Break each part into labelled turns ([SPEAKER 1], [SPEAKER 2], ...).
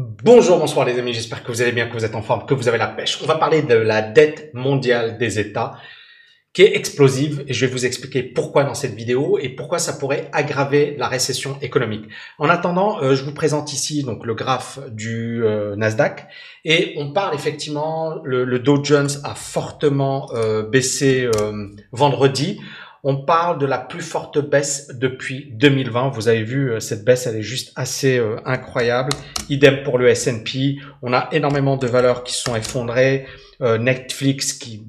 [SPEAKER 1] Bonjour, bonsoir les amis, j'espère que vous allez bien, que vous êtes en forme, que vous avez la pêche. On va parler de la dette mondiale des États qui est explosive et je vais vous expliquer pourquoi dans cette vidéo et pourquoi ça pourrait aggraver la récession économique. En attendant, euh, je vous présente ici donc le graphe du euh, Nasdaq et on parle effectivement le, Dow Jones a fortement euh, baissé vendredi. On parle de la plus forte baisse depuis 2020. Vous avez vu, euh, cette baisse, elle est juste assez euh, incroyable. Idem pour le S&P. On a énormément de valeurs qui sont effondrées. Euh, Netflix qui,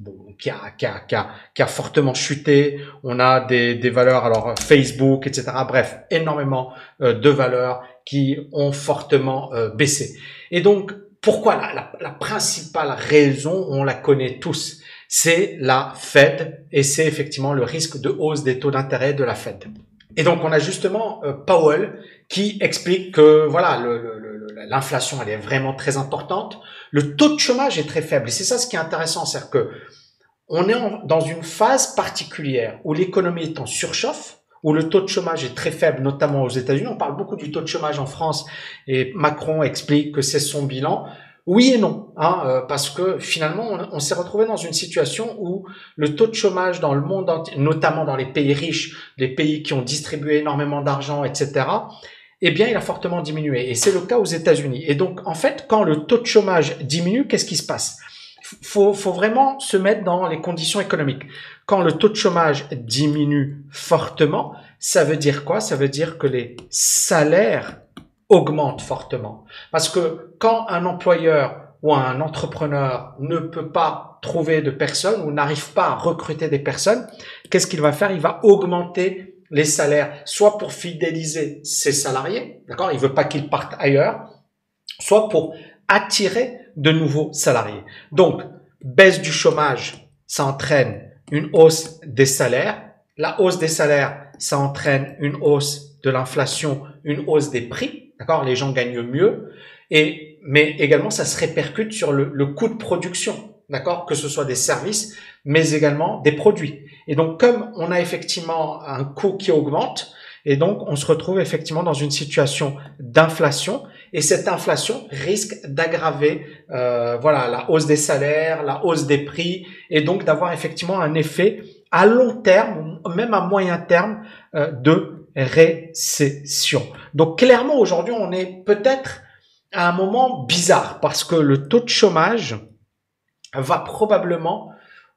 [SPEAKER 1] a, fortement chuté. On a des, valeurs, alors Facebook, etc. Bref, énormément de valeurs qui ont fortement baissé. Et donc, pourquoi la principale raison, on la connaît tous? C'est la Fed et c'est effectivement le risque de hausse des taux d'intérêt de la Fed. Et donc on a justement euh, Powell qui explique que voilà l'inflation elle est vraiment très importante, le taux de chômage est très faible et c'est ça ce qui est intéressant, c'est-à-dire que on est dans une phase particulière où l'économie est en surchauffe, où le taux de chômage est très faible, notamment aux États-Unis. On parle beaucoup du taux de chômage en France et Macron explique que c'est son bilan. Oui et non, hein, euh, parce que finalement, on, s'est retrouvé dans une situation où le taux de chômage dans le monde entier, notamment dans les pays riches, les pays qui ont distribué énormément d'argent, etc., eh bien, il a fortement diminué. Et c'est le cas aux États-Unis. Et donc, en fait, quand le taux de chômage diminue, qu'est-ce qui se passe? Faut, faut vraiment se mettre dans les conditions économiques. Quand le taux de chômage diminue fortement, ça veut dire quoi? Ça veut dire que les salaires augmente fortement. Parce que quand un employeur ou un entrepreneur ne peut pas trouver de personnes ou n'arrive pas à recruter des personnes, qu'est-ce qu'il va faire? Il va augmenter les salaires, soit pour fidéliser ses salariés, d'accord? Il veut pas qu'ils partent ailleurs, soit pour attirer de nouveaux salariés. Donc, baisse du chômage, ça entraîne une hausse des salaires. La hausse des salaires, ça entraîne une hausse de l'inflation, une hausse des prix. D'accord? Les gens gagnent mieux. Et, mais également, ça se répercute sur le, coût de production. D'accord? Que ce soit des services, mais également des produits. Et donc, comme on a effectivement un coût qui augmente, et donc on se retrouve effectivement dans une situation d'inflation. Et cette inflation risque d'aggraver, euh, voilà, la hausse des salaires, la hausse des prix, et donc d'avoir effectivement un effet à long terme, même à moyen terme, euh, de récession. Donc clairement aujourd'hui on est peut-être à un moment bizarre parce que le taux de chômage va probablement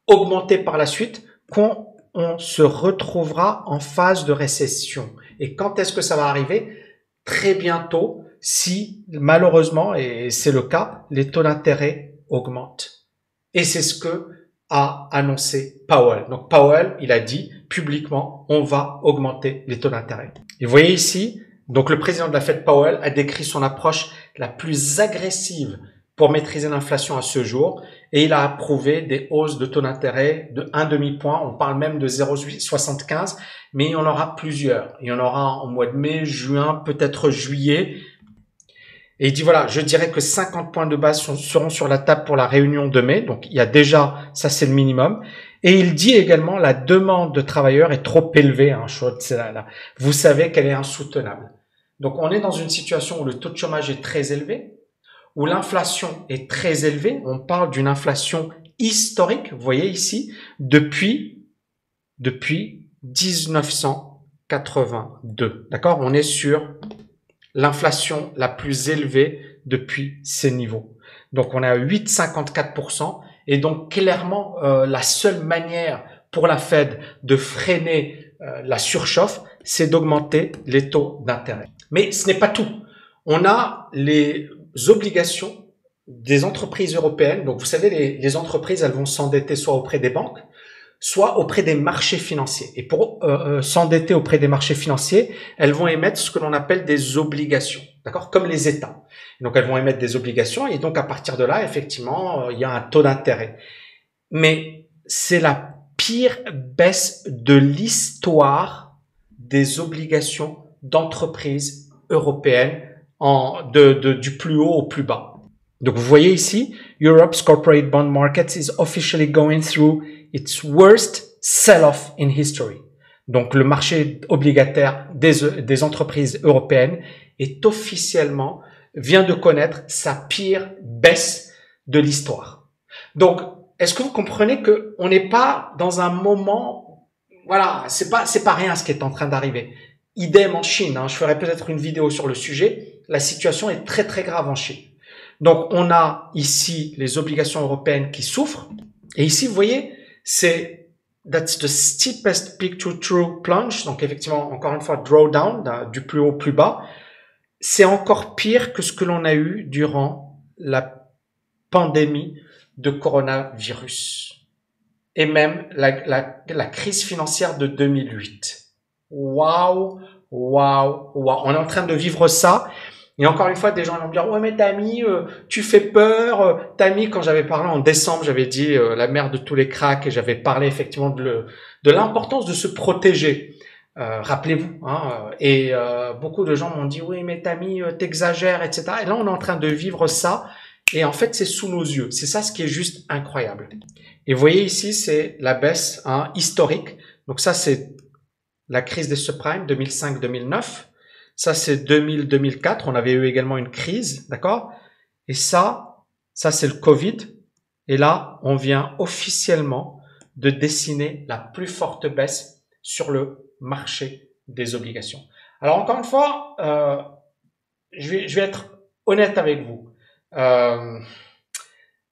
[SPEAKER 1] augmenter par la suite quand on se retrouvera en phase de récession. Et quand est-ce que ça va arriver? Très bientôt si malheureusement, et c'est le cas, les taux d'intérêt augmentent. Et c'est ce que a annoncé Powell. Donc Powell, il a dit publiquement, on va augmenter les taux d'intérêt. Et vous voyez ici, donc le président de la Fed Powell a décrit son approche la plus agressive pour maîtriser l'inflation à ce jour et il a approuvé des hausses de taux d'intérêt de un demi-point, on parle même de 0,75, mais il y en aura plusieurs. Il y en aura en mois de mai, juin, peut-être juillet, et il dit voilà, je dirais que 50 points de base seront sur la table pour la réunion de mai. Donc il y a déjà, ça c'est le minimum. Et il dit également la demande de travailleurs est trop élevée. Hein. Vous savez qu'elle est insoutenable. Donc on est dans une situation où le taux de chômage est très élevé, où l'inflation est très élevée. On parle d'une inflation historique, vous voyez ici, depuis, depuis 1982. D'accord? On est sur l'inflation la plus élevée depuis ces niveaux. Donc on est à 8,54% et donc clairement euh, la seule manière pour la Fed de freiner euh, la surchauffe, c'est d'augmenter les taux d'intérêt. Mais ce n'est pas tout. On a les obligations des entreprises européennes. Donc vous savez, les, les entreprises, elles vont s'endetter soit auprès des banques, soit auprès des marchés financiers. Et pour euh, euh, s'endetter auprès des marchés financiers, elles vont émettre ce que l'on appelle des obligations, d'accord, comme les États. Donc elles vont émettre des obligations et donc à partir de là, effectivement, euh, il y a un taux d'intérêt. Mais c'est la pire baisse de l'histoire des obligations d'entreprises européennes en, de, de, du plus haut au plus bas. Donc vous voyez ici, Europe's corporate bond market is officially going through its worst sell-off in history. Donc le marché obligataire des, des entreprises européennes est officiellement vient de connaître sa pire baisse de l'histoire. Donc, est-ce que vous comprenez que on n'est pas dans un moment, voilà, c'est pas c'est pas rien ce qui est en train d'arriver. Idem en Chine. Hein, je ferai peut-être une vidéo sur le sujet. La situation est très très grave en Chine. Donc, on a ici les obligations européennes qui souffrent. Et ici, vous voyez, c'est that's the steepest peak to true plunge. Donc, effectivement, encore une fois, drawdown du plus haut plus bas. C'est encore pire que ce que l'on a eu durant la pandémie de coronavirus et même la, la, la crise financière de 2008. Waouh, waouh, waouh. On est en train de vivre ça. Et encore une fois, des gens vont me dire, ouais, mais Tami, euh, tu fais peur. Euh, Tami, quand j'avais parlé en décembre, j'avais dit euh, la mère de tous les cracks et j'avais parlé effectivement de, de l'importance de se protéger. Rappelez-vous. Hein, et beaucoup de gens m'ont dit, oui, mais Tami, t'exagères, etc. Et là, on est en train de vivre ça. Et en fait, c'est sous nos yeux. C'est ça ce qui est juste incroyable. Et vous voyez ici, c'est la baisse hein, historique. Donc ça, c'est la crise des subprimes 2005-2009. Ça, c'est 2000-2004. On avait eu également une crise, d'accord? Et ça, ça, c'est le Covid. Et là, on vient officiellement de dessiner la plus forte baisse sur le marché des obligations. Alors, encore une fois, euh, je, vais, je vais être honnête avec vous. Euh,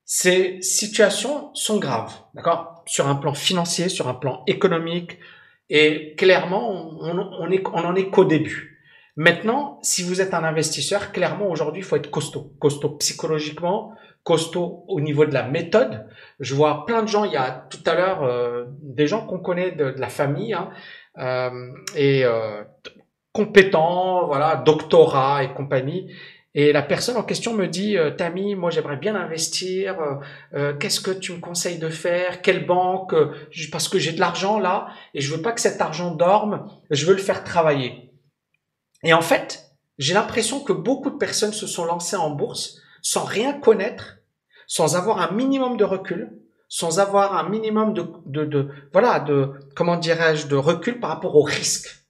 [SPEAKER 1] ces situations sont graves, d'accord? Sur un plan financier, sur un plan économique, et clairement, on, on, est, on en est qu'au début. Maintenant, si vous êtes un investisseur, clairement aujourd'hui, il faut être costaud, costaud psychologiquement, costaud au niveau de la méthode. Je vois plein de gens, il y a tout à l'heure euh, des gens qu'on connaît de, de, la famille hein, euh, et euh, compétents, voilà, doctorat et compagnie, et la personne en question me dit, euh, Tammy, moi j'aimerais bien investir, euh, euh, qu'est-ce que tu me conseilles de faire, quelle banque, parce que j'ai de l'argent là, et je veux pas que cet argent dorme, je veux le faire travailler. Et en fait, j'ai l'impression que beaucoup de personnes se sont lancées en bourse sans rien connaître, sans avoir un minimum de recul, sans avoir un minimum de, de, de voilà, de, comment dirais-je, de recul par rapport au risque.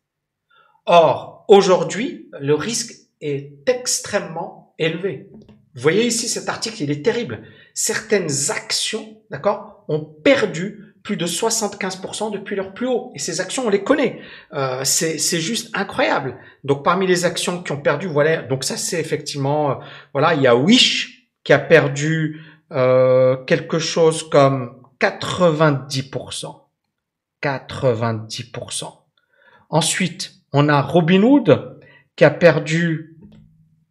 [SPEAKER 1] Or, aujourd'hui, le risque est extrêmement élevé. Vous voyez ici cet article, il est terrible. Certaines actions, d'accord, ont perdu plus de 75% depuis leur plus haut. Et ces actions, on les connaît. Euh, c'est juste incroyable. Donc parmi les actions qui ont perdu, voilà, donc ça c'est effectivement, euh, voilà, il y a Wish qui a perdu euh, quelque chose comme 90%. 90%. Ensuite, on a Robinhood qui a perdu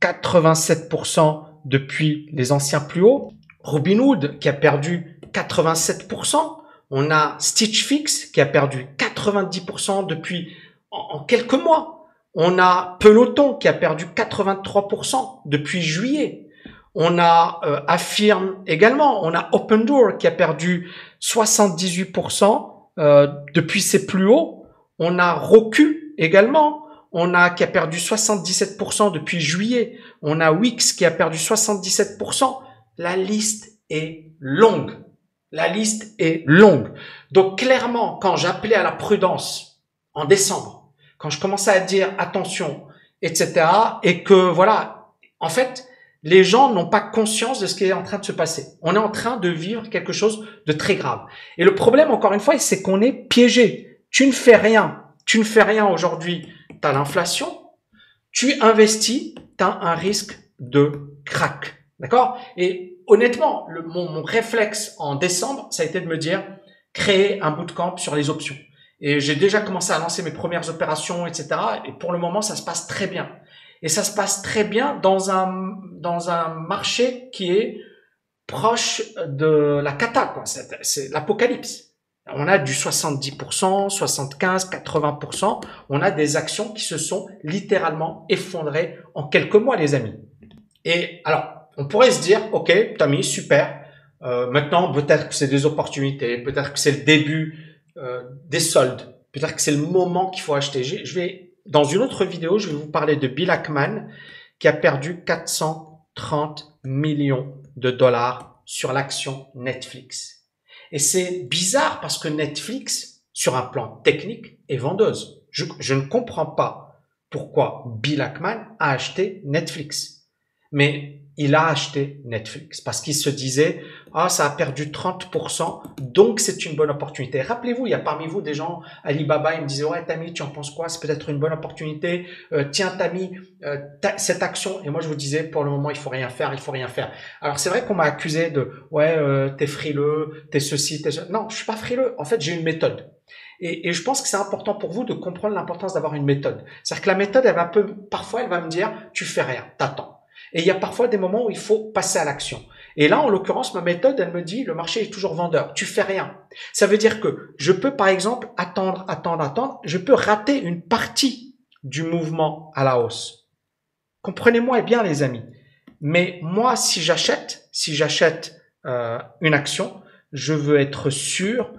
[SPEAKER 1] 87% depuis les anciens plus hauts. Robinhood qui a perdu 87%. On a Stitch Fix qui a perdu 90% depuis en, quelques mois. On a Peloton qui a perdu 83% depuis juillet. On a euh, Affirm également. On a Open Door qui a perdu 78% euh, depuis ses plus hauts. On a Roku également on a qui a perdu 77% depuis juillet, on a Wix qui a perdu 77%. La liste est longue. La liste est longue. Donc clairement, quand j'appelais à la prudence en décembre, quand je commençais à dire attention, etc., et que voilà, en fait, les gens n'ont pas conscience de ce qui est en train de se passer. On est en train de vivre quelque chose de très grave. Et le problème, encore une fois, c'est qu'on est piégé. Tu ne fais rien. Tu ne fais rien aujourd'hui tu as l'inflation, tu investis, tu as un risque de crack. D'accord? Et honnêtement, le, mon, réflexe en décembre, ça a été de me dire, créer un bootcamp sur les options. Et j'ai déjà commencé à lancer mes premières opérations, etc. Et pour le moment, ça se passe très bien. Et ça se passe très bien dans un, dans un marché qui est proche de la cata. C'est l'apocalypse. On a du 70%, 75, 80%. On a des actions qui se sont littéralement effondrées en quelques mois, les amis. Et alors, on pourrait se dire, ok, Tommy, super. Euh, maintenant, peut-être que c'est des opportunités, peut-être que c'est le début euh, des soldes, peut-être que c'est le moment qu'il faut acheter. Je vais, dans une autre vidéo, je vais vous parler de Bill Ackman qui a perdu 430 millions de dollars sur l'action Netflix. Et c'est bizarre parce que Netflix, sur un plan technique, est vendeuse. Je, je ne comprends pas pourquoi Bill Ackman a acheté Netflix. Mais il a acheté Netflix parce qu'il se disait ah ça a perdu 30% donc c'est une bonne opportunité. Rappelez-vous, il y a parmi vous des gens Alibaba, ils me disaient ouais Tami, tu en penses quoi? C'est peut-être une bonne opportunité. Euh, tiens Tami, euh, cette action et moi je vous disais pour le moment il faut rien faire, il faut rien faire. Alors c'est vrai qu'on m'a accusé de ouais euh, t'es frileux, t'es ceci, t'es non je suis pas frileux. En fait j'ai une méthode. Et, et, je pense que c'est important pour vous de comprendre l'importance d'avoir une méthode. C'est-à-dire que la méthode, elle va peu, parfois, elle va me dire, tu fais rien, t'attends. Et il y a parfois des moments où il faut passer à l'action. Et là, en l'occurrence, ma méthode, elle me dit, le marché est toujours vendeur. Tu fais rien. Ça veut dire que je peux, par exemple, attendre, attendre, attendre. Je peux rater une partie du mouvement à la hausse. Comprenez-moi bien, les amis. Mais moi, si j'achète, si j'achète euh, une action, je veux être sûr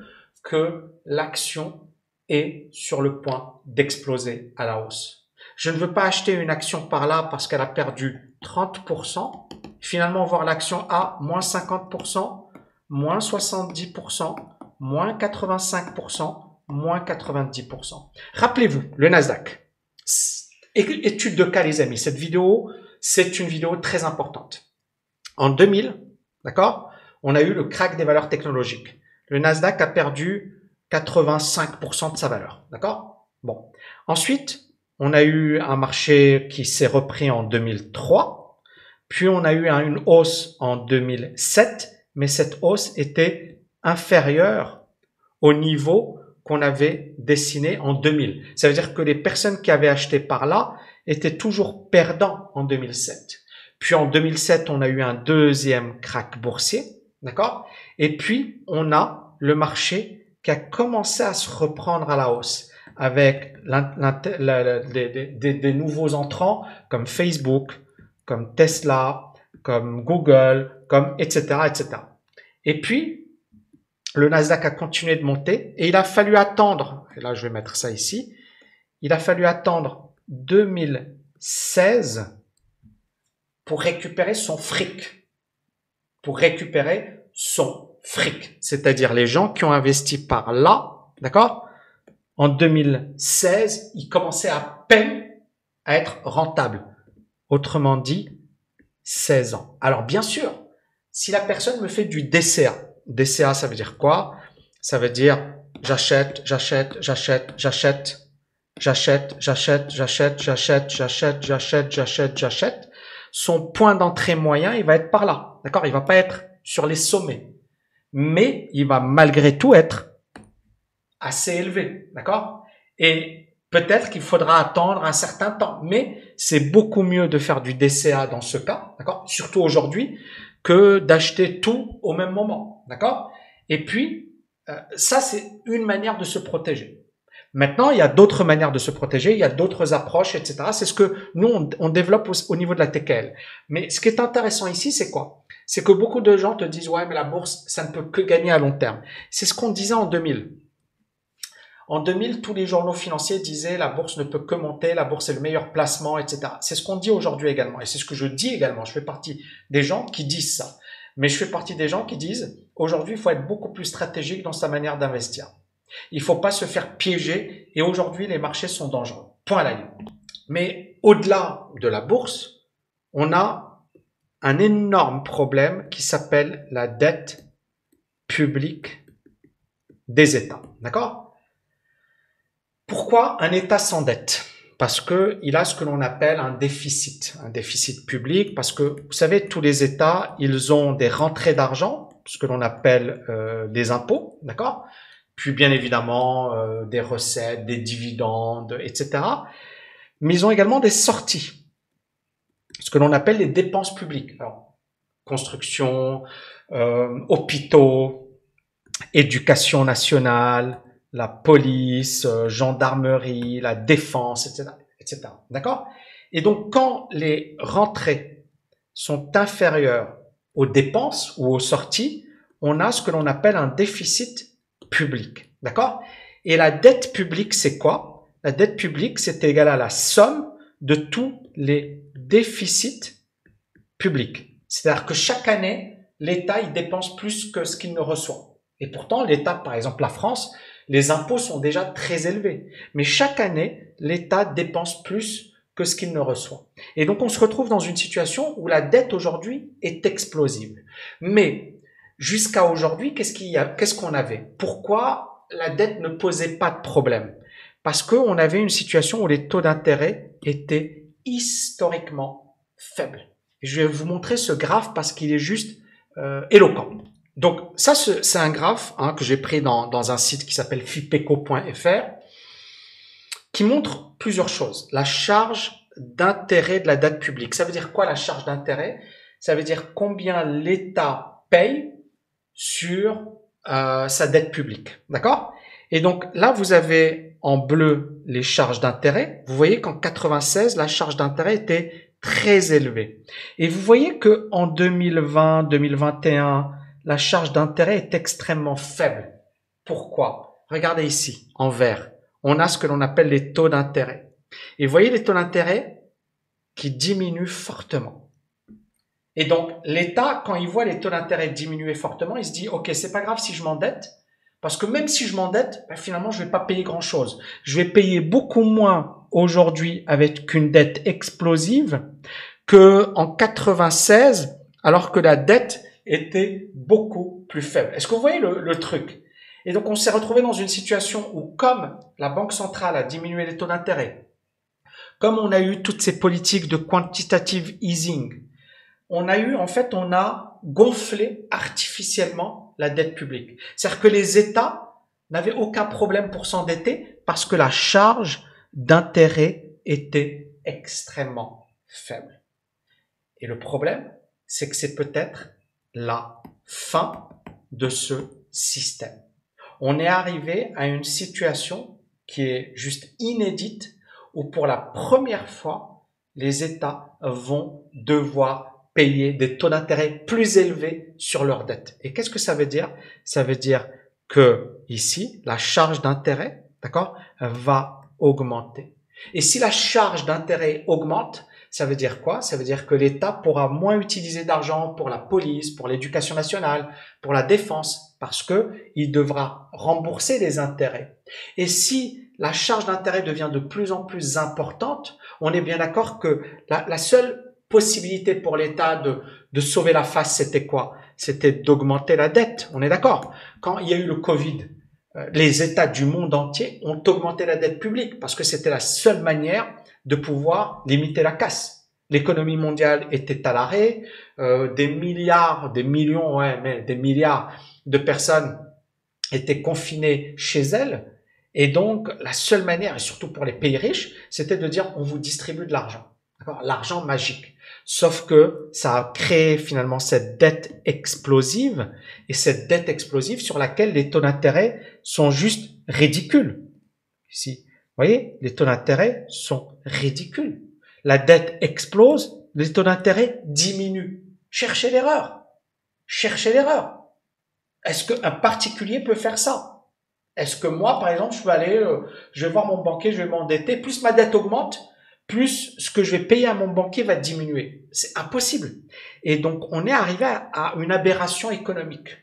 [SPEAKER 1] que l'action est sur le point d'exploser à la hausse. Je ne veux pas acheter une action par là parce qu'elle a perdu 30%, finalement voir l'action à moins 50%, moins 70%, moins 85%, moins 90%. Rappelez-vous, le Nasdaq. Étude de cas, les amis. Cette vidéo, c'est une vidéo très importante. En 2000, d'accord, on a eu le crack des valeurs technologiques. Le Nasdaq a perdu 85% de sa valeur, d'accord? Bon. Ensuite, on a eu un marché qui s'est repris en 2003, puis on a eu une hausse en 2007, mais cette hausse était inférieure au niveau qu'on avait dessiné en 2000. Ça veut dire que les personnes qui avaient acheté par là étaient toujours perdants en 2007. Puis en 2007, on a eu un deuxième crack boursier, d'accord? Et puis on a le marché qui a commencé à se reprendre à la hausse avec des, nouveaux entrants comme Facebook, comme Tesla, comme Google, comme etc., etc. Et puis, le Nasdaq a continué de monter et il a fallu attendre, et là je vais mettre ça ici, il a fallu attendre 2016 pour récupérer son fric, pour récupérer son fric, c'est-à-dire les gens qui ont investi par là, d'accord? En 2016, il commençait à peine à être rentable. Autrement dit, 16 ans. Alors bien sûr, si la personne me fait du DCA, DCA ça veut dire quoi Ça veut dire j'achète, j'achète, j'achète, j'achète, j'achète, j'achète, j'achète, j'achète, j'achète, j'achète, j'achète, j'achète. Son point d'entrée moyen, il va être par là. D'accord Il va pas être sur les sommets. Mais il va malgré tout être assez élevé, d'accord? Et peut-être qu'il faudra attendre un certain temps, mais c'est beaucoup mieux de faire du DCA dans ce cas, d'accord? Surtout aujourd'hui, que d'acheter tout au même moment, d'accord? Et puis, euh, ça, c'est une manière de se protéger. Maintenant, il y a d'autres manières de se protéger, il y a d'autres approches, etc. C'est ce que nous, on, développe au, niveau de la TKL. Mais ce qui est intéressant ici, c'est quoi? C'est que beaucoup de gens te disent, ouais, mais la bourse, ça ne peut que gagner à long terme. C'est ce qu'on disait en 2000. En 2000, tous les journaux financiers disaient la bourse ne peut que monter, la bourse est le meilleur placement, etc. C'est ce qu'on dit aujourd'hui également. Et c'est ce que je dis également. Je fais partie des gens qui disent ça. Mais je fais partie des gens qui disent aujourd'hui, il faut être beaucoup plus stratégique dans sa manière d'investir. Il faut pas se faire piéger. Et aujourd'hui, les marchés sont dangereux. Point à la ligne. Mais au-delà de la bourse, on a un énorme problème qui s'appelle la dette publique des États. D'accord? Pourquoi un État s'endette Parce que il a ce que l'on appelle un déficit, un déficit public. Parce que vous savez, tous les États, ils ont des rentrées d'argent, ce que l'on appelle euh, des impôts, d'accord? Puis bien évidemment euh, des recettes, des dividendes, etc. Mais ils ont également des sorties, ce que l'on appelle les dépenses publiques. Alors, construction, euh, hôpitaux, éducation nationale, la police, euh, gendarmerie, la défense, etc. etc. D'accord? Et donc, quand les rentrées sont inférieures aux dépenses ou aux sorties, on a ce que l'on appelle un déficit public. D'accord? Et la dette publique, c'est quoi? La dette publique, c'est égal à la somme de tous les déficits publics. C'est-à-dire que chaque année, l'État, il dépense plus que ce qu'il ne reçoit. Et pourtant, l'État, par exemple la France, les impôts sont déjà très élevés. Mais chaque année, l'État dépense plus que ce qu'il ne reçoit. Et donc on se retrouve dans une situation où la dette aujourd'hui est explosive. Mais jusqu'à aujourd'hui, qu'est-ce qu'il y a, qu'est-ce qu'on avait? Pourquoi la dette ne posait pas de problème? Parce qu'on avait une situation où les taux d'intérêt étaient historiquement faibles. je vais vous montrer ce graphe parce qu'il est juste euh, éloquent. Donc ça, c'est un graphe hein, que j'ai pris dans, dans un site qui s'appelle fipeco.fr qui montre plusieurs choses. La charge d'intérêt de la dette publique. Ça veut dire quoi la charge d'intérêt? Ça veut dire combien l'État paye sur euh, sa dette publique. D'accord? Et donc là, vous avez en bleu les charges d'intérêt. Vous voyez qu'en 96, la charge d'intérêt était très élevée. Et vous voyez que en 2020, 2021, la charge d'intérêt est extrêmement faible. Pourquoi? Regardez ici, en vert on a ce que l'on appelle les taux d'intérêt. Et voyez les taux d'intérêt qui diminuent fortement. Et donc, l'État, quand il voit les taux d'intérêt diminuer fortement, il se dit, OK, c'est pas grave si je m'endette, parce que même si je m'endette, ben, finalement, je vais pas payer grand chose. Je vais payer beaucoup moins aujourd'hui avec une dette explosive que en 96, alors que la dette était beaucoup plus faible. Est-ce que vous voyez le truc? Et donc on s'est retrouvé dans une situation où comme la Banque centrale a diminué les taux d'intérêt, comme on a eu toutes ces politiques de quantitative easing, on a eu, en fait, on a gonflé artificiellement la dette publique. C'est-à-dire que les États n'avaient aucun problème pour s'endetter parce que la charge d'intérêt était extrêmement faible. Et le problème, c'est que c'est peut-être la fin de ce système on est arrivé à une situation qui est juste inédite où pour la première fois, les États vont devoir payer des taux d'intérêt plus élevés sur leurs dettes. Et qu'est-ce que ça veut dire? Ça veut dire que ici, la charge d'intérêt, d'accord, va augmenter. Et si la charge d'intérêt augmente, ça veut dire quoi? Ça veut dire que l'État pourra moins utiliser d'argent pour la police, pour l'éducation nationale, pour la défense, parce que il devra rembourser les intérêts. Et si la charge d'intérêt devient de plus en plus importante, on est bien d'accord que la, seule possibilité pour l'État de, de sauver la face, c'était quoi? C'était d'augmenter la dette. On est d'accord? Quand il y a eu le Covid, euh, les États du monde entier ont augmenté la dette publique parce que c'était la seule manière de pouvoir limiter la casse. L'économie mondiale était à l'arrêt, euh, des milliards, des millions, ouais, mais des milliards de personnes étaient confinées chez elles. Et donc, la seule manière, et surtout pour les pays riches, c'était de dire on vous distribue de l'argent. L'argent magique. Sauf que ça a créé finalement cette dette explosive et cette dette explosive sur laquelle les taux d'intérêt sont juste ridicules. Ici, voyez, les taux d'intérêt sont ridicules. La dette explose, les taux d'intérêt diminuent. Cherchez l'erreur. Cherchez l'erreur. Est-ce qu'un particulier peut faire ça? Est-ce que moi, par exemple, je peux aller, euh, je vais voir mon banquier, je vais m'endetter, plus ma dette augmente, plus ce que je vais payer à mon banquier va diminuer. C'est impossible. Et donc, on est arrivé à une aberration économique.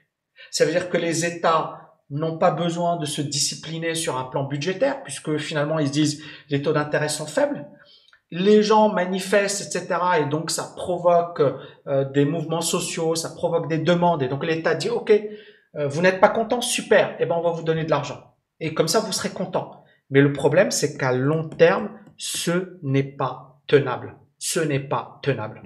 [SPEAKER 1] Ça veut dire que les États n'ont pas besoin de se discipliner sur un plan budgétaire, puisque finalement ils se disent les taux d'intérêt sont faibles. Les gens manifestent, etc. Et donc ça provoque euh, des mouvements sociaux, ça provoque des demandes. Et donc l'État dit, OK, euh, vous n'êtes pas content, super, eh ben on va vous donner de l'argent. Et comme ça, vous serez content. Mais le problème, c'est qu'à long terme, ce n'est pas tenable. Ce n'est pas tenable.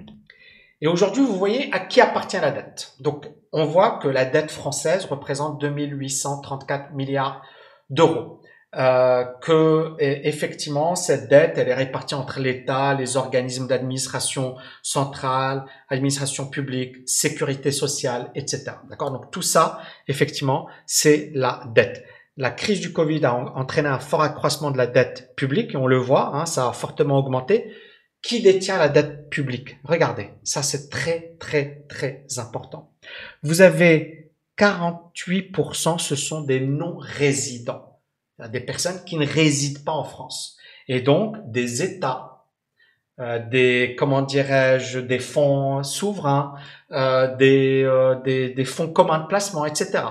[SPEAKER 1] Et aujourd'hui, vous voyez à qui appartient la dette. Donc, on voit que la dette française représente 2834 milliards d'euros. Euh, que effectivement cette dette elle est répartie entre l'État, les organismes d'administration centrale, administration publique, sécurité sociale, etc. D'accord? Donc tout ça, effectivement, c'est la dette. La crise du Covid a entraîné un fort accroissement de la dette publique, et on le voit, hein, ça a fortement augmenté. Qui détient la dette publique? Regardez, ça c'est très très très important. Vous avez 48%, ce sont des non-résidents, des personnes qui ne résident pas en France. Et donc des États, euh, des comment dirais-je, des fonds souverains, euh, des, euh, des, des fonds communs de placement, etc.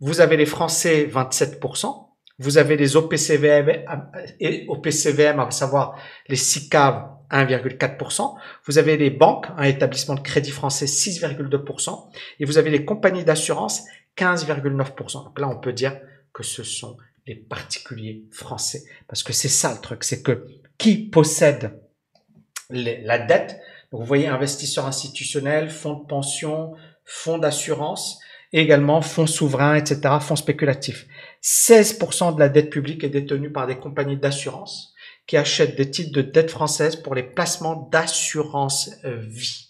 [SPEAKER 1] Vous avez les Français 27%, Vous avez les OPCVM, et OPCVM à savoir les SICAV 1,4%. Vous avez les banques, un établissement de crédit français 6,2%. Et vous avez les compagnies d'assurance 15,9%. Donc là, on peut dire que ce sont les particuliers français. Parce que c'est ça le truc, c'est que qui possède la dette, vous voyez investisseurs institutionnels, fonds de pension, fonds d'assurance, également fonds souverains, etc., fonds spéculatifs. 16% de la dette publique est détenue par des compagnies d'assurance qui achètent des titres de dette française pour les placements d'assurance vie.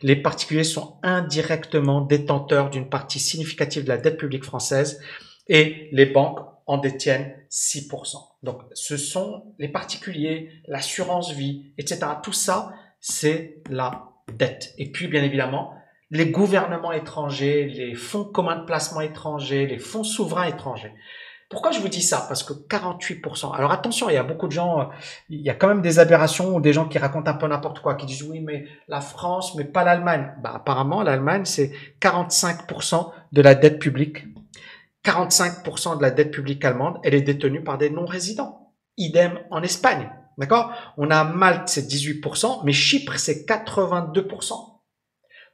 [SPEAKER 1] Les particuliers sont indirectement détenteurs d'une partie significative de la dette publique française et les banques en détiennent 6%. Donc ce sont les particuliers, l'assurance vie, etc. Tout ça, c'est la dette. Et puis bien évidemment, les gouvernements étrangers, les fonds communs de placement étrangers, les fonds souverains étrangers. Pourquoi je vous dis ça? Parce que 48%. Alors attention, il y a beaucoup de gens, il y a quand même des aberrations ou des gens qui racontent un peu n'importe quoi, qui disent oui, mais la France, mais pas l'Allemagne. Bah, apparemment, l'Allemagne, c'est 45% de la dette publique 45% de la dette publique allemande, elle est détenue par des non-résidents. Idem en Espagne. D'accord? On a Malte, c'est 18%, mais Chypre, c'est 82%.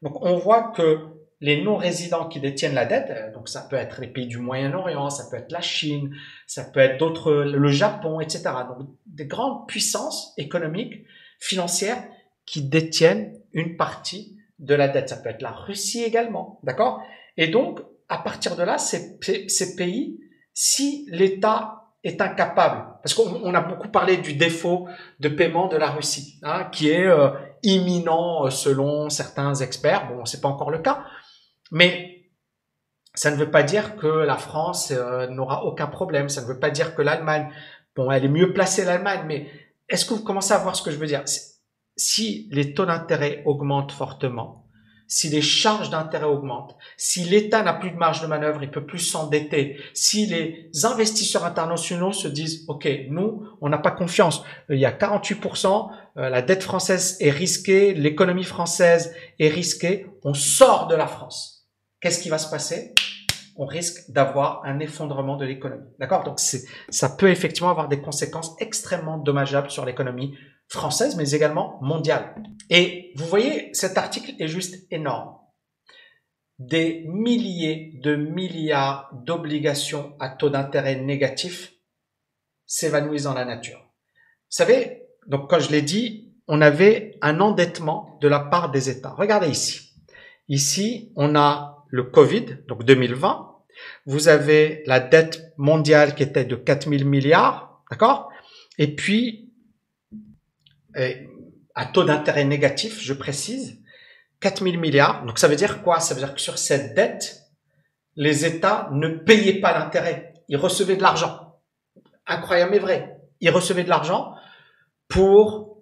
[SPEAKER 1] Donc on voit que les non-résidents qui détiennent la dette, euh, donc ça peut être les pays du Moyen-Orient, ça peut être la Chine, ça peut être d'autres, le Japon, etc. Donc des grandes puissances économiques, financières qui détiennent une partie de la dette. Ça peut être la Russie également, d'accord? Et donc à partir de là, ces, pays, si l'État est incapable, parce qu'on a beaucoup parlé du défaut de paiement de la Russie, hein, qui est euh, imminent euh, selon certains experts. Bon, c'est pas encore le cas, mais ça ne veut pas dire que la France euh, n'aura aucun problème. Ça ne veut pas dire que l'Allemagne, bon, elle est mieux placée l'Allemagne, mais est-ce que vous commencez à voir ce que je veux dire? Si les taux d'intérêt augmentent fortement, si les charges d'intérêt augmentent, si l'État n'a plus de marge de manœuvre, il peut plus s'endetter, si les investisseurs internationaux se disent, OK, nous, on n'a pas confiance, il y a 48%, euh, la dette française est risquée, l'économie française est risquée, on sort de la France. Qu'est-ce qui va se passer on risque d'avoir un effondrement de l'économie. D'accord? Donc ça peut effectivement avoir des conséquences extrêmement dommageables sur l'économie française, mais également mondiale. Et vous voyez, cet article est juste énorme. Des milliers de milliards d'obligations à taux d'intérêt négatif s'évanouissent dans la nature. Vous savez, donc quand je l'ai dit, on avait un endettement de la part des États. Regardez ici. Ici, on a le Covid, donc 2020. Vous avez la dette mondiale qui était de 4000 milliards, d'accord? Et puis, à taux d'intérêt négatif, je précise, 4 000 milliards. Donc ça veut dire quoi? Ça veut dire que sur cette dette, les États ne payaient pas l'intérêt. Ils recevaient de l'argent. Incroyable mais vrai. Ils recevaient de l'argent pour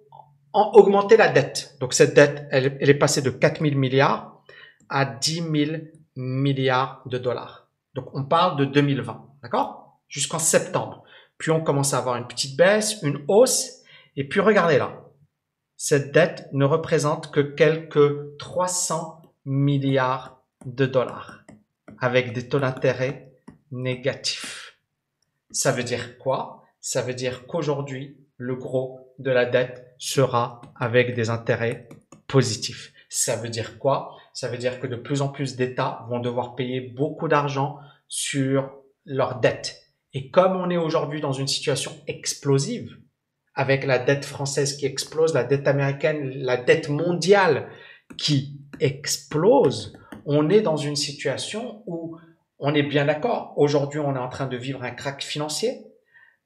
[SPEAKER 1] en augmenter la dette. Donc cette dette, elle, est passée de 4 000 milliards à 10 000 milliards de dollars. Donc on parle de 2020, d'accord? Jusqu'en septembre. Puis on commence à avoir une petite baisse, une hausse, et puis regardez là, cette dette ne représente que quelques 300 milliards de dollars avec des taux d'intérêt négatifs. Ça veut dire quoi? Ça veut dire qu'aujourd'hui, le gros de la dette sera avec des intérêts positifs. Ça veut dire quoi? Ça veut dire que de plus en plus d'États vont devoir payer beaucoup d'argent sur leurs dettes. Et comme on est aujourd'hui dans une situation explosive, avec la dette française qui explose, la dette américaine, la dette mondiale qui explose, on est dans une situation où on est bien d'accord. Aujourd'hui, on est en train de vivre un crack financier,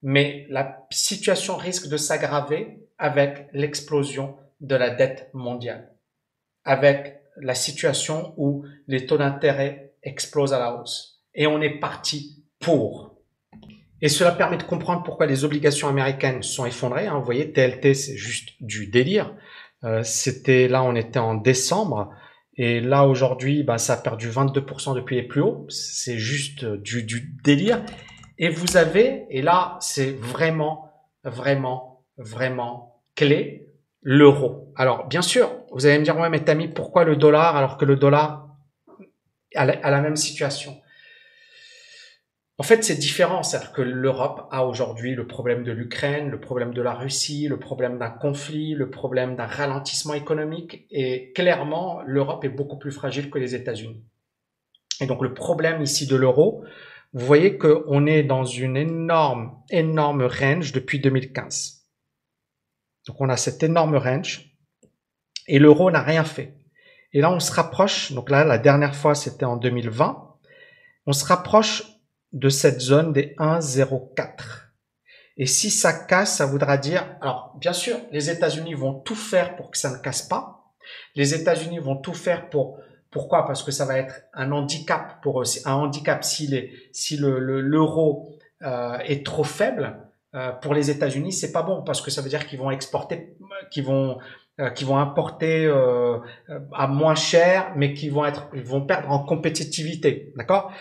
[SPEAKER 1] mais la situation risque de s'aggraver avec l'explosion de la dette mondiale, avec la situation où les taux d'intérêt explosent à la hausse. Et on est parti pour. Et cela permet de comprendre pourquoi les obligations américaines sont effondrées. Hein. Vous voyez, TLT, c'est juste du délire. Euh, C'était là, on était en décembre. Et là, aujourd'hui, bah, ça a perdu 22% depuis les plus hauts. C'est juste du, du délire. Et vous avez, et là, c'est vraiment, vraiment, vraiment clé, l'euro. Alors, bien sûr, vous allez me dire, ouais, mais Tammy, pourquoi le dollar alors que le dollar a la même situation? En fait, c'est différent. C'est-à-dire que l'Europe a aujourd'hui le problème de l'Ukraine, le problème de la Russie, le problème d'un conflit, le problème d'un ralentissement économique. Et clairement, l'Europe est beaucoup plus fragile que les États-Unis. Et donc, le problème ici de l'euro, vous voyez qu'on est dans une énorme, énorme range depuis 2015. Donc, on a cette énorme range et l'euro n'a rien fait. Et là, on se rapproche. Donc là, la dernière fois, c'était en 2020. On se rapproche de cette zone des 1,04. Et si ça casse, ça voudra dire, alors bien sûr, les États-Unis vont tout faire pour que ça ne casse pas. Les États-Unis vont tout faire pour pourquoi? Parce que ça va être un handicap pour eux. Un handicap si si le l'euro euh, est trop faible euh, pour les États-Unis, c'est pas bon parce que ça veut dire qu'ils vont exporter, qu'ils vont qui vont importer euh, à moins cher, mais qui vont être, ils vont perdre en compétitivité, d'accord?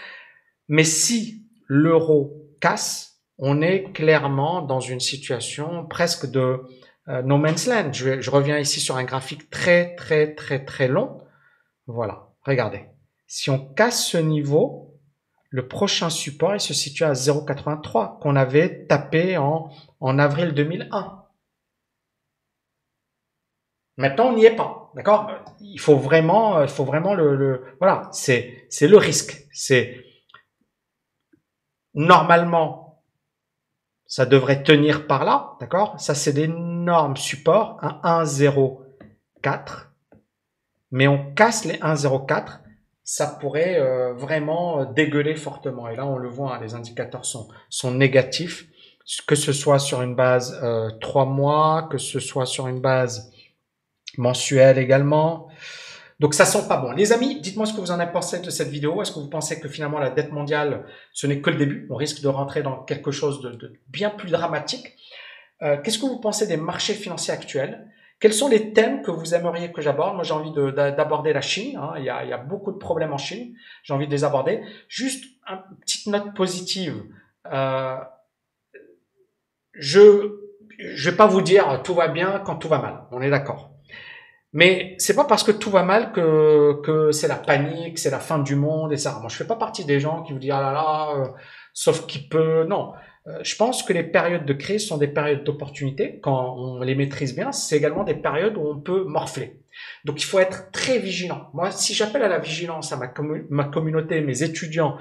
[SPEAKER 1] Mais si l'euro casse, on est clairement dans une situation presque de euh, no man's land. Je, je, reviens ici sur un graphique très très très très long. Voilà, regardez. Si on casse ce niveau, le prochain support il se situe à 0,83 qu'on avait tapé en, en avril 2001. Maintenant, on n'y est pas, d'accord? Il faut vraiment, il faut vraiment le, le voilà, c'est c'est le risque. C'est normalement, ça devrait tenir par là, d'accord? Ça, c'est d'énormes supports, un 1,04, mais on casse les 1,04, ça pourrait euh, vraiment dégueuler fortement. Et là, on le voit, hein, les indicateurs sont sont négatifs, que ce soit sur une base euh, 3 mois, que ce soit sur une base mensuel également. Donc ça sent pas bon. Les amis, dites-moi ce que vous en avez pensé de cette vidéo. Est-ce que vous pensez que finalement la dette mondiale, ce n'est que le début? On risque de rentrer dans quelque chose de, bien plus dramatique. Euh, qu'est-ce que vous pensez des marchés financiers actuels? Quels sont les thèmes que vous aimeriez que j'aborde? Moi, j'ai envie d'aborder la Chine. Hein. Il, y a, beaucoup de problèmes en Chine. J'ai envie de les aborder. Juste une petite note positive. Euh, je je vais pas vous dire tout va bien quand tout va mal. On est d'accord. Mais c'est pas parce que tout va mal que, que c'est la panique, c'est la fin du monde et ça. Moi, je fais pas partie des gens qui vous disent ah là là, euh, sauf qui peut. Non, euh, je pense que les périodes de crise sont des périodes d'opportunité quand on les maîtrise bien. C'est également des périodes où on peut morfler. Donc, il faut être très vigilant. Moi, si j'appelle à la vigilance à ma, ma communauté, mes étudiants,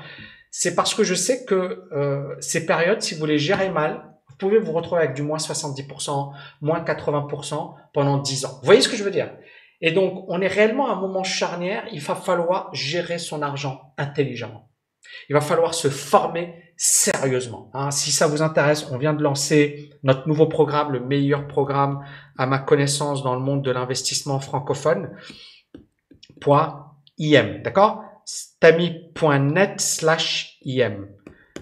[SPEAKER 1] c'est parce que je sais que euh, ces périodes, si vous les gérez mal, pouvez vous retrouver avec du moins 70%, moins 80% pendant 10 ans. Vous voyez ce que je veux dire? Et donc, on est réellement à un moment charnière. Il va falloir gérer son argent intelligemment. Il va falloir se former sérieusement. Hein. Si ça vous intéresse, on vient de lancer notre nouveau programme, le meilleur programme à ma connaissance dans le monde de l'investissement francophone. .im, d'accord? Stami.net slash im.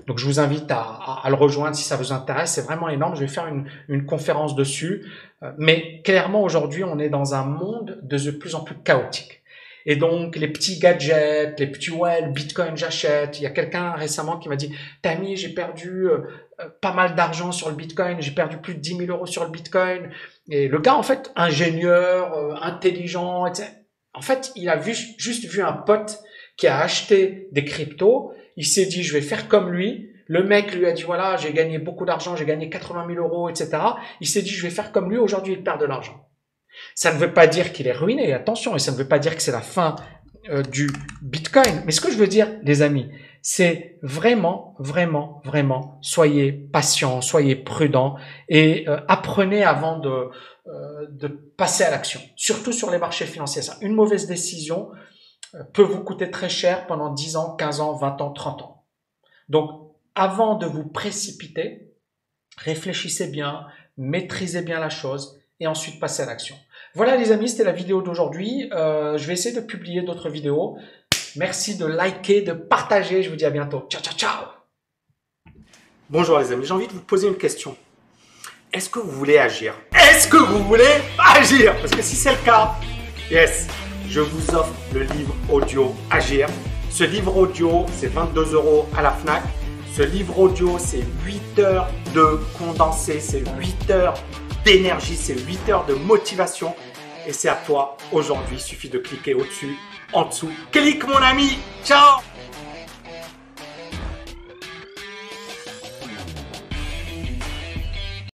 [SPEAKER 1] Donc je vous invite à, à, le rejoindre si ça vous intéresse. C'est vraiment énorme. Je vais faire une, une conférence dessus. Euh, mais clairement aujourd'hui, on est dans un monde de plus en plus chaotique. Et donc les petits gadgets, les petits ouais, le Bitcoin j'achète. Il y a quelqu'un récemment qui m'a dit, Tammy, j'ai perdu euh, euh, pas mal d'argent sur le Bitcoin. J'ai perdu plus de 10 000 euros sur le Bitcoin. Et le gars en fait ingénieur, intelligent, etc. En fait, il a vu, juste vu un pote qui a acheté des cryptos il s'est dit, je vais faire comme lui. Le mec lui a dit, voilà, j'ai gagné beaucoup d'argent, j'ai gagné 80 000 euros, etc. Il s'est dit, je vais faire comme lui. Aujourd'hui, il perd de l'argent. Ça ne veut pas dire qu'il est ruiné, attention, et ça ne veut pas dire que c'est la fin euh, du Bitcoin. Mais ce que je veux dire, les amis, c'est vraiment, vraiment, vraiment, soyez patients, soyez prudents et euh, apprenez avant de, euh, de passer à l'action. Surtout sur les marchés financiers. Ça, une mauvaise décision, peut vous coûter très cher pendant 10 ans, 15 ans, 20 ans, 30 ans. Donc, avant de vous précipiter, réfléchissez bien, maîtrisez bien la chose et ensuite passez à l'action. Voilà les amis, c'était la vidéo d'aujourd'hui. Euh, je vais essayer de publier d'autres vidéos. Merci de liker, de partager. Je vous dis à bientôt. Ciao, ciao, ciao. Bonjour les amis, j'ai envie de vous poser une question. Est-ce que vous voulez agir? Est-ce que vous voulez agir? Parce que si c'est le cas, yes, je vous offre le livre audio Agir. Ce livre audio, c'est 22 euros à la FNAC. Ce livre audio, c'est 8 heures de condensé, c'est 8 heures d'énergie, c'est 8 heures de motivation. Et c'est à toi aujourd'hui. Il suffit de cliquer au-dessus, en dessous. Clique mon ami. Ciao